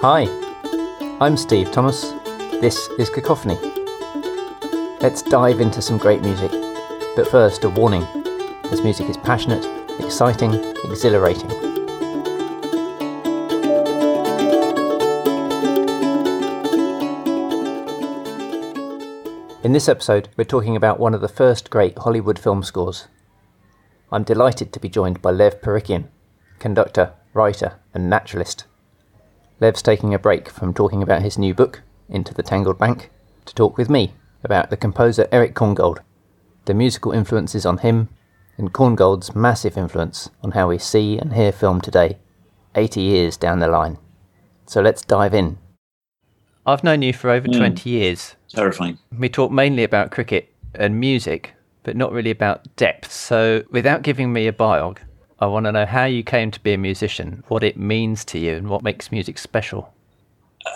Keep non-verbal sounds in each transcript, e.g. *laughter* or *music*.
Hi, I'm Steve Thomas. This is Cacophony. Let's dive into some great music. But first, a warning this music is passionate, exciting, exhilarating. In this episode, we're talking about one of the first great Hollywood film scores. I'm delighted to be joined by Lev Parikian, conductor, writer, and naturalist. Lev's taking a break from talking about his new book, Into the Tangled Bank, to talk with me about the composer Erich Korngold, the musical influences on him, and Korngold's massive influence on how we see and hear film today, 80 years down the line. So let's dive in. I've known you for over mm. 20 years. Terrifying. We talk mainly about cricket and music, but not really about depth. So without giving me a biog, I want to know how you came to be a musician, what it means to you, and what makes music special.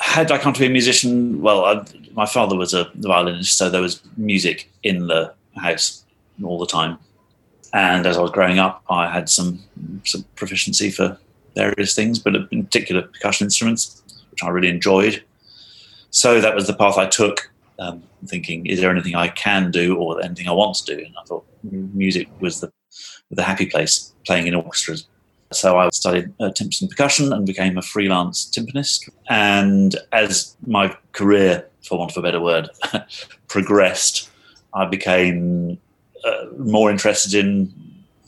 How did I come to be a musician? Well, I, my father was a violinist, so there was music in the house all the time. And as I was growing up, I had some some proficiency for various things, but in particular percussion instruments, which I really enjoyed. So that was the path I took, um, thinking, is there anything I can do or anything I want to do? And I thought music was the the happy place playing in orchestras. So I studied uh, timpani percussion and became a freelance timpanist. And as my career, for want of a better word, *laughs* progressed, I became uh, more interested in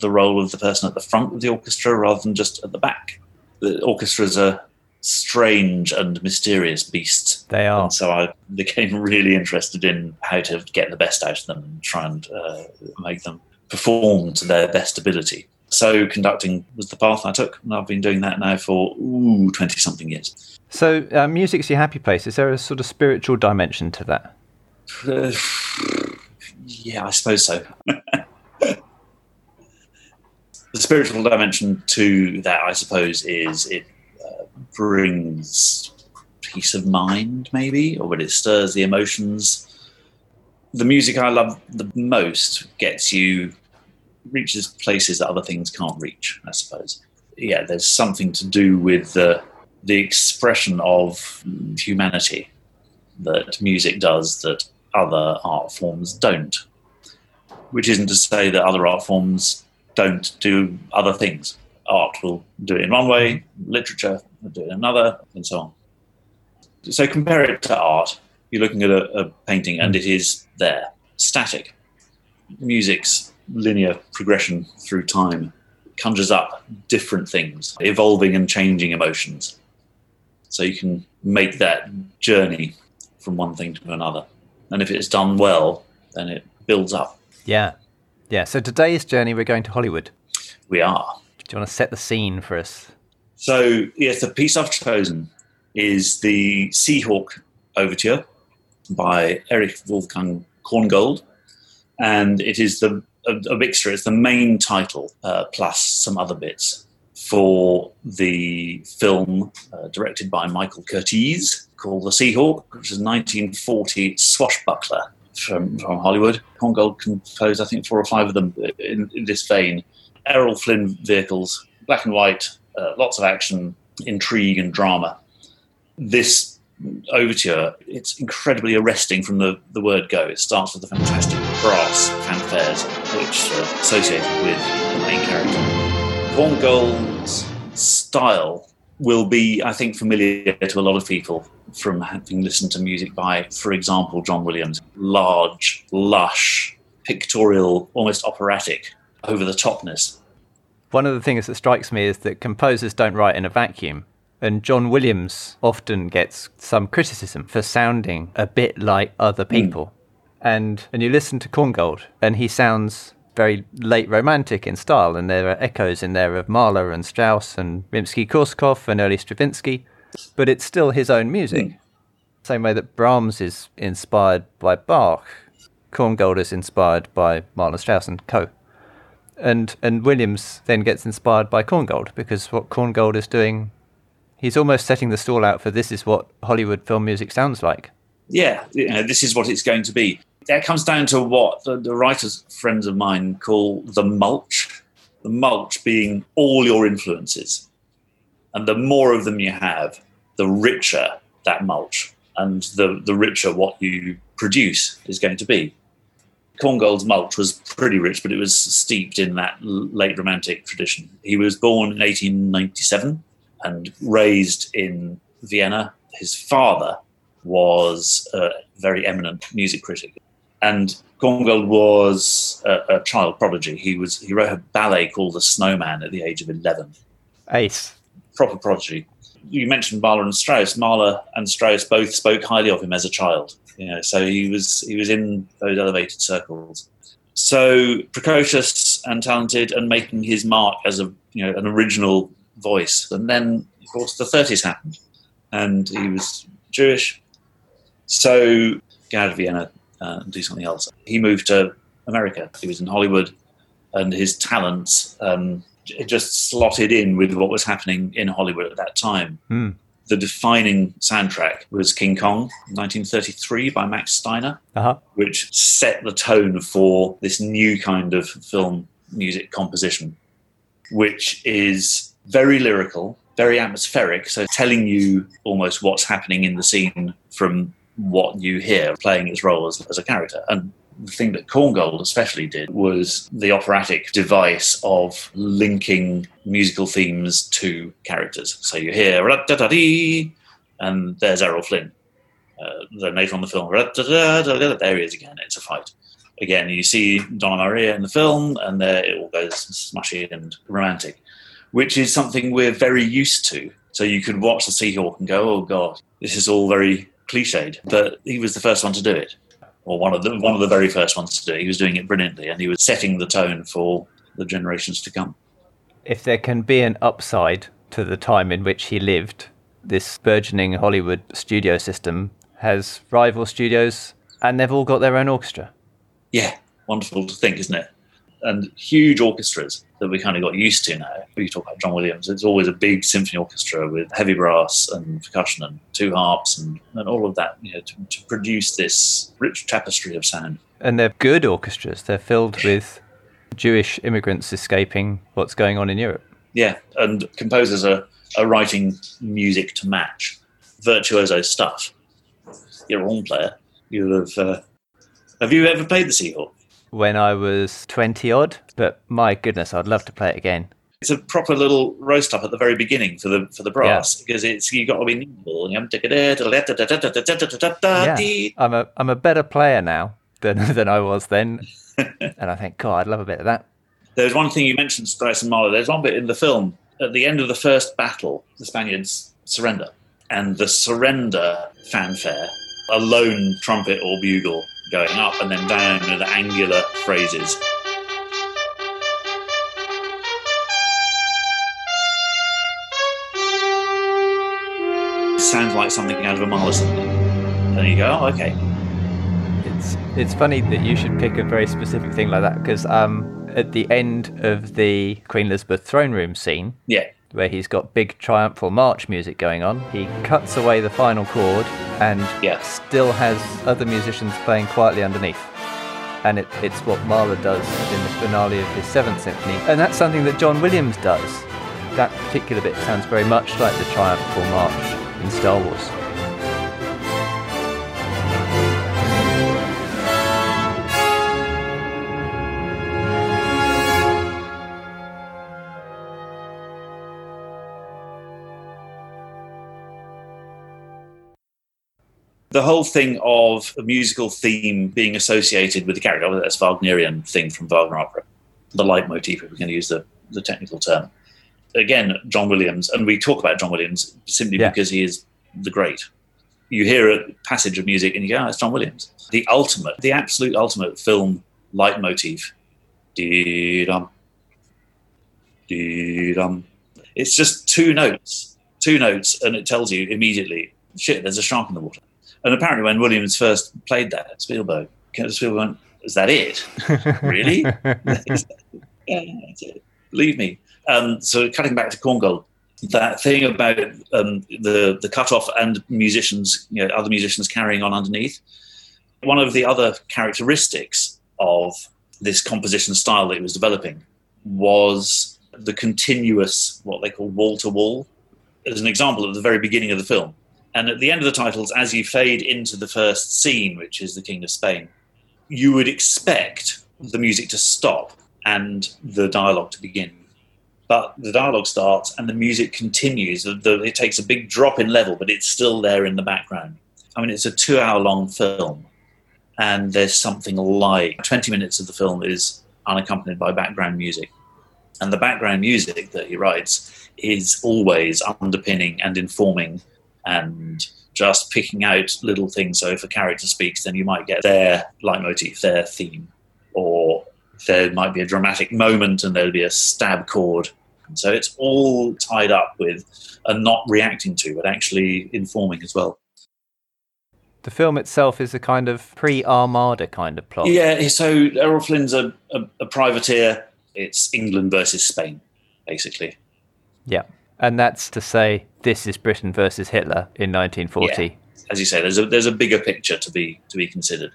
the role of the person at the front of the orchestra rather than just at the back. The orchestras are strange and mysterious beasts. They are. And so I became *laughs* really interested in how to get the best out of them and try and uh, make them perform to their best ability. So conducting was the path I took, and I've been doing that now for ooh twenty something years. So uh, music's your happy place. Is there a sort of spiritual dimension to that? Uh, *sighs* yeah, I suppose so. *laughs* the spiritual dimension to that, I suppose, is it uh, brings peace of mind, maybe, or when it stirs the emotions. The music I love the most gets you reaches places that other things can't reach. I suppose. Yeah, there's something to do with the the expression of humanity that music does that other art forms don't. Which isn't to say that other art forms don't do other things. Art will do it in one way, literature will do it in another, and so on. So compare it to art. You're looking at a, a painting and it is there, static. Music's linear progression through time conjures up different things, evolving and changing emotions. So you can make that journey from one thing to another. And if it's done well, then it builds up. Yeah. Yeah. So today's journey, we're going to Hollywood. We are. Do you want to set the scene for us? So, yes, the piece I've chosen is the Sea Hawk Overture by Erich Wolfgang Korngold. And it is the a, a mixture. It's the main title uh, plus some other bits for the film uh, directed by Michael Curtiz called The Sea Hawk, which is a 1940 swashbuckler from, from Hollywood. Korngold composed, I think, four or five of them in, in this vein. Errol Flynn vehicles, black and white, uh, lots of action, intrigue, and drama. This overture, it's incredibly arresting from the, the word go. It starts with the fantastic brass fanfares, which are associated with the main character. Korngold's style will be, I think, familiar to a lot of people from having listened to music by, for example, John Williams. Large, lush, pictorial, almost operatic, over the topness. One of the things that strikes me is that composers don't write in a vacuum and John Williams often gets some criticism for sounding a bit like other hmm. people. Mm. And and you listen to Korngold, and he sounds very late romantic in style, and there are echoes in there of Mahler and Strauss and Rimsky-Korsakov and early Stravinsky, but it's still his own music. Mm. Same way that Brahms is inspired by Bach, Korngold is inspired by Mahler, Strauss, and co. And and Williams then gets inspired by Korngold because what Korngold is doing he's almost setting the stall out for this is what Hollywood film music sounds like. Yeah, you know, this is what it's going to be. That comes down to what the, the writers, friends of mine, call the mulch. The mulch being all your influences. And the more of them you have, the richer that mulch and the, the richer what you produce is going to be. Korngold's mulch was pretty rich, but it was steeped in that late Romantic tradition. He was born in 1897 and raised in Vienna. His father was a very eminent music critic, and Korngold was a, a child prodigy. He was he wrote a ballet called The Snowman at the age of 11. Ace. Proper prodigy. You mentioned Mahler and Strauss. Mahler and Strauss both spoke highly of him as a child. You know, so he was he was in those elevated circles. So precocious and talented, and making his mark as a you know an original voice. And then, of course, the 30s happened, and he was Jewish. So get out of Vienna uh, and do something else. He moved to America. He was in Hollywood, and his talents um, just slotted in with what was happening in Hollywood at that time. Mm the defining soundtrack was King Kong, 1933 by Max Steiner, uh-huh. which set the tone for this new kind of film music composition, which is very lyrical, very atmospheric, so telling you almost what's happening in the scene from what you hear, playing its role as, as a character. And the thing that Korngold especially did was the operatic device of linking musical themes to characters. So you hear and there's Errol Flynn. Uh, then later on the film, there he is again. It's a fight. Again, you see Donna Maria in the film, and there it all goes smushy and romantic, which is something we're very used to. So you could watch the Sea Hawk and go, "Oh God, this is all very cliched," but he was the first one to do it or one of the one of the very first ones to do it. He was doing it brilliantly, and he was setting the tone for the generations to come. If there can be an upside to the time in which he lived, this burgeoning Hollywood studio system has rival studios, and they've all got their own orchestra. Yeah, wonderful to think, isn't it? And huge orchestras that we kind of got used to now. You talk about John Williams, it's always a big symphony orchestra with heavy brass and percussion and two harps and, and all of that, you know, to, to produce this rich tapestry of sound. And they're good orchestras. They're filled with Jewish immigrants escaping what's going on in Europe. Yeah, and composers are, are writing music to match virtuoso stuff. You're a horn player. You have. Uh, have you ever played the Sea Hawk? When I was 20 odd, but my goodness, I'd love to play it again. It's a proper little roast up at the very beginning for the for the brass yeah. because it's you got to be nimble and you have to yeah. I'm a I'm a better player now than than I was then, and I think, God, I'd love a bit of that. There's one thing you mentioned, Strauss and Mahler. There's one bit in the film at the end of the first battle, the Spaniards surrender, and the surrender fanfare, a lone trumpet or bugle going up and then down with the angular phrases. It sounds like something out of a symphony. And you go, oh, okay. It's it's funny that you should pick a very specific thing like that because um, at the end of the Queen Elizabeth throne room scene, yeah, where he's got big triumphal march music going on. He cuts away the final chord and yeah. still has other musicians playing quietly underneath. And it, it's what Mahler does in the finale of his Seventh Symphony. And that's something that John Williams does. That particular bit sounds very much like the triumphal march in Star Wars. The whole thing of a musical theme being associated with the character, that's Wagnerian thing from Wagner opera, the leitmotif, if we're going to use the, the technical term. Again, John Williams, and we talk about John Williams simply yeah. because he is the great. You hear a passage of music and you go, oh, it's John Williams. The ultimate, the absolute ultimate film leitmotif. Dee-dum, dee-dum. It's just two notes, two notes, and it tells you immediately, shit, there's a shark in the water. And apparently, when Williams first played that, Spielberg, Spielberg went, "Is that it? *laughs* really? *laughs* yeah, that's it. Believe me." Um, so, cutting back to Korngold, that thing about um, the the cutoff and musicians, you know, other musicians carrying on underneath. One of the other characteristics of this composition style that he was developing was the continuous, what they call wall to wall as an example at the very beginning of the film. And at the end of the titles, as you fade into the first scene, which is the King of Spain, you would expect the music to stop and the dialogue to begin. But the dialogue starts and the music continues. It takes a big drop in level, but it's still there in the background. I mean, it's a two hour long film, and there's something like 20 minutes of the film is unaccompanied by background music. And the background music that he writes is always underpinning and informing and just picking out little things. So if a character speaks, then you might get their leitmotif, their theme, or there might be a dramatic moment and there'll be a stab chord. And so it's all tied up with and not reacting to, but actually informing as well. The film itself is a kind of pre-Armada kind of plot. Yeah, so Errol Flynn's a, a, a privateer. It's England versus Spain, basically. Yeah, and that's to say this is Britain versus Hitler in 1940. Yeah. As you say, there's a there's a bigger picture to be to be considered.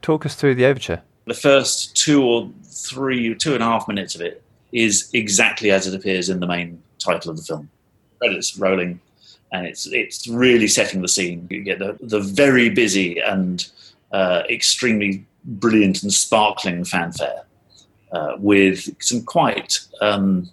Talk us through the overture. The first two or three, two and a half minutes of it is exactly as it appears in the main title of the film. Credits rolling, and it's it's really setting the scene. You get the the very busy and uh, extremely brilliant and sparkling fanfare uh, with some quite um,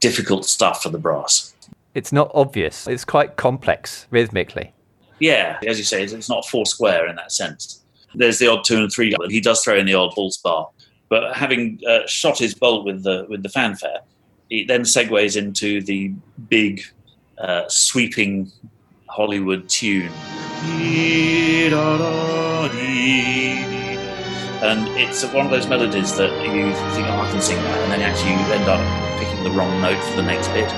difficult stuff for the brass. It's not obvious. It's quite complex rhythmically. Yeah, as you say, it's not four square in that sense. There's the odd two and three. He does throw in the odd false bar, but having uh, shot his bolt with the with the fanfare, he then segues into the big uh, sweeping Hollywood tune. And it's one of those melodies that you think, oh, I can sing that, and then actually you end up picking the wrong note for the next bit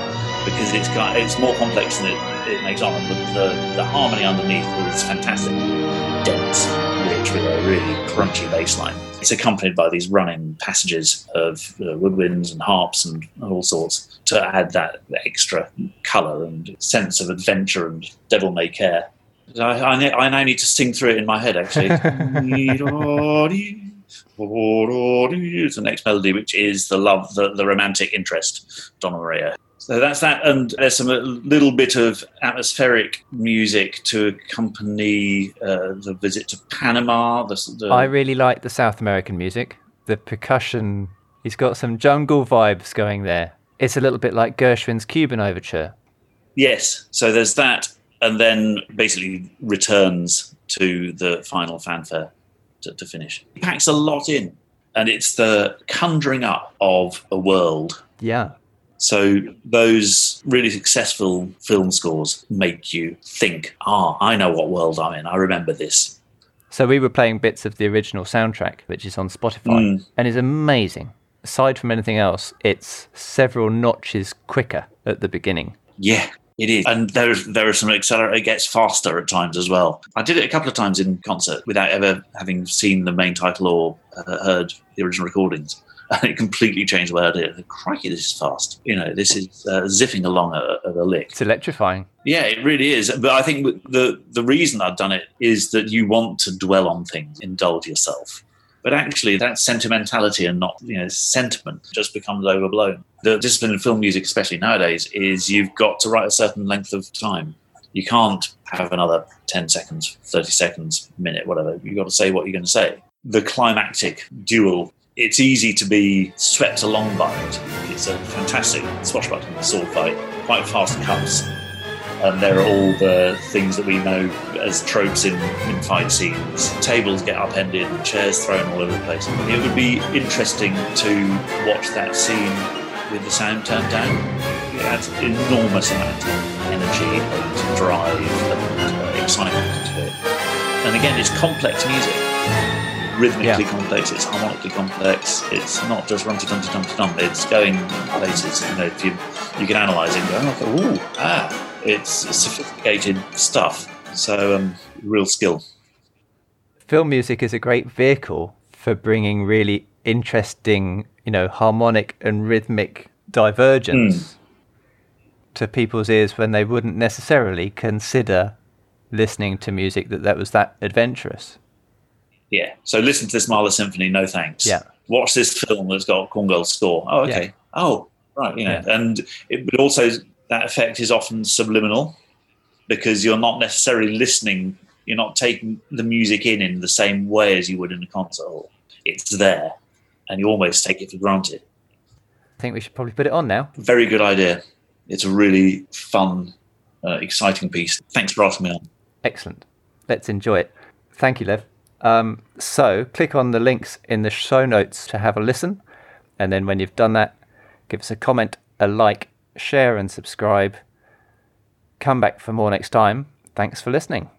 because it's it's more complex than it, it makes on. But the, the harmony underneath is fantastic, dense, rich with a really crunchy bass line. It's accompanied by these running passages of uh, woodwinds and harps and all sorts to add that extra colour and sense of adventure and devil may care. I, I, I now need to sing through it in my head, actually. *laughs* it's the next melody, which is the love, the, the romantic interest, Donna Maria. So that's that, and there's some a little bit of atmospheric music to accompany uh, the visit to Panama. The, the... I really like the South American music. The percussion, he's got some jungle vibes going there. It's a little bit like Gershwin's Cuban Overture. Yes, so there's that, and then basically returns to the final fanfare to, to finish. It packs a lot in, and it's the conjuring up of a world. Yeah. So those really successful film scores make you think, ah, I know what world I'm in. I remember this. So we were playing bits of the original soundtrack, which is on Spotify, mm. and is amazing. Aside from anything else, it's several notches quicker at the beginning. Yeah, it is, and there there are some accelerate. It gets faster at times as well. I did it a couple of times in concert without ever having seen the main title or uh, heard the original recordings, *laughs* and it completely changed the way I did it. Crikey, this is fast! You know, this is uh, zipping along at, at a lick. It's electrifying. Yeah, it really is. But I think the the reason I've done it is that you want to dwell on things, indulge yourself. But actually, that sentimentality and not you know sentiment just becomes overblown. The discipline in film music, especially nowadays, is you've got to write a certain length of time. You can't have another ten seconds, thirty seconds, minute, whatever. You've got to say what you're going to say. The climactic duel. It's easy to be swept along by it. It's a fantastic swashbuckling sword fight, quite fast cuts and there are all the things that we know as tropes in, in fight scenes. Tables get upended, chairs thrown all over the place. It would be interesting to watch that scene with the sound turned down. It adds an enormous amount of energy and drive and uh, excitement to it. And again, it's complex music rhythmically yeah. complex, it's harmonically complex, it's not just rumty tum tum tum, it's going places, you know, if you, you can analyse it and go, oh, ooh, ah, it's sophisticated stuff. So, um, real skill. Film music is a great vehicle for bringing really interesting, you know, harmonic and rhythmic divergence mm. to people's ears when they wouldn't necessarily consider listening to music that, that was that adventurous. Yeah. So listen to this Mahler symphony, no thanks. Yeah. Watch this film that's got Korngold's score. Oh, okay. Yeah. Oh, right. You know, yeah. and it would also that effect is often subliminal because you're not necessarily listening. You're not taking the music in in the same way as you would in a concert hall. It's there, and you almost take it for granted. I think we should probably put it on now. Very good idea. It's a really fun, uh, exciting piece. Thanks for asking me on. Excellent. Let's enjoy it. Thank you, Lev. Um, so click on the links in the show notes to have a listen. And then when you've done that, give us a comment, a like, share, and subscribe. Come back for more next time. Thanks for listening.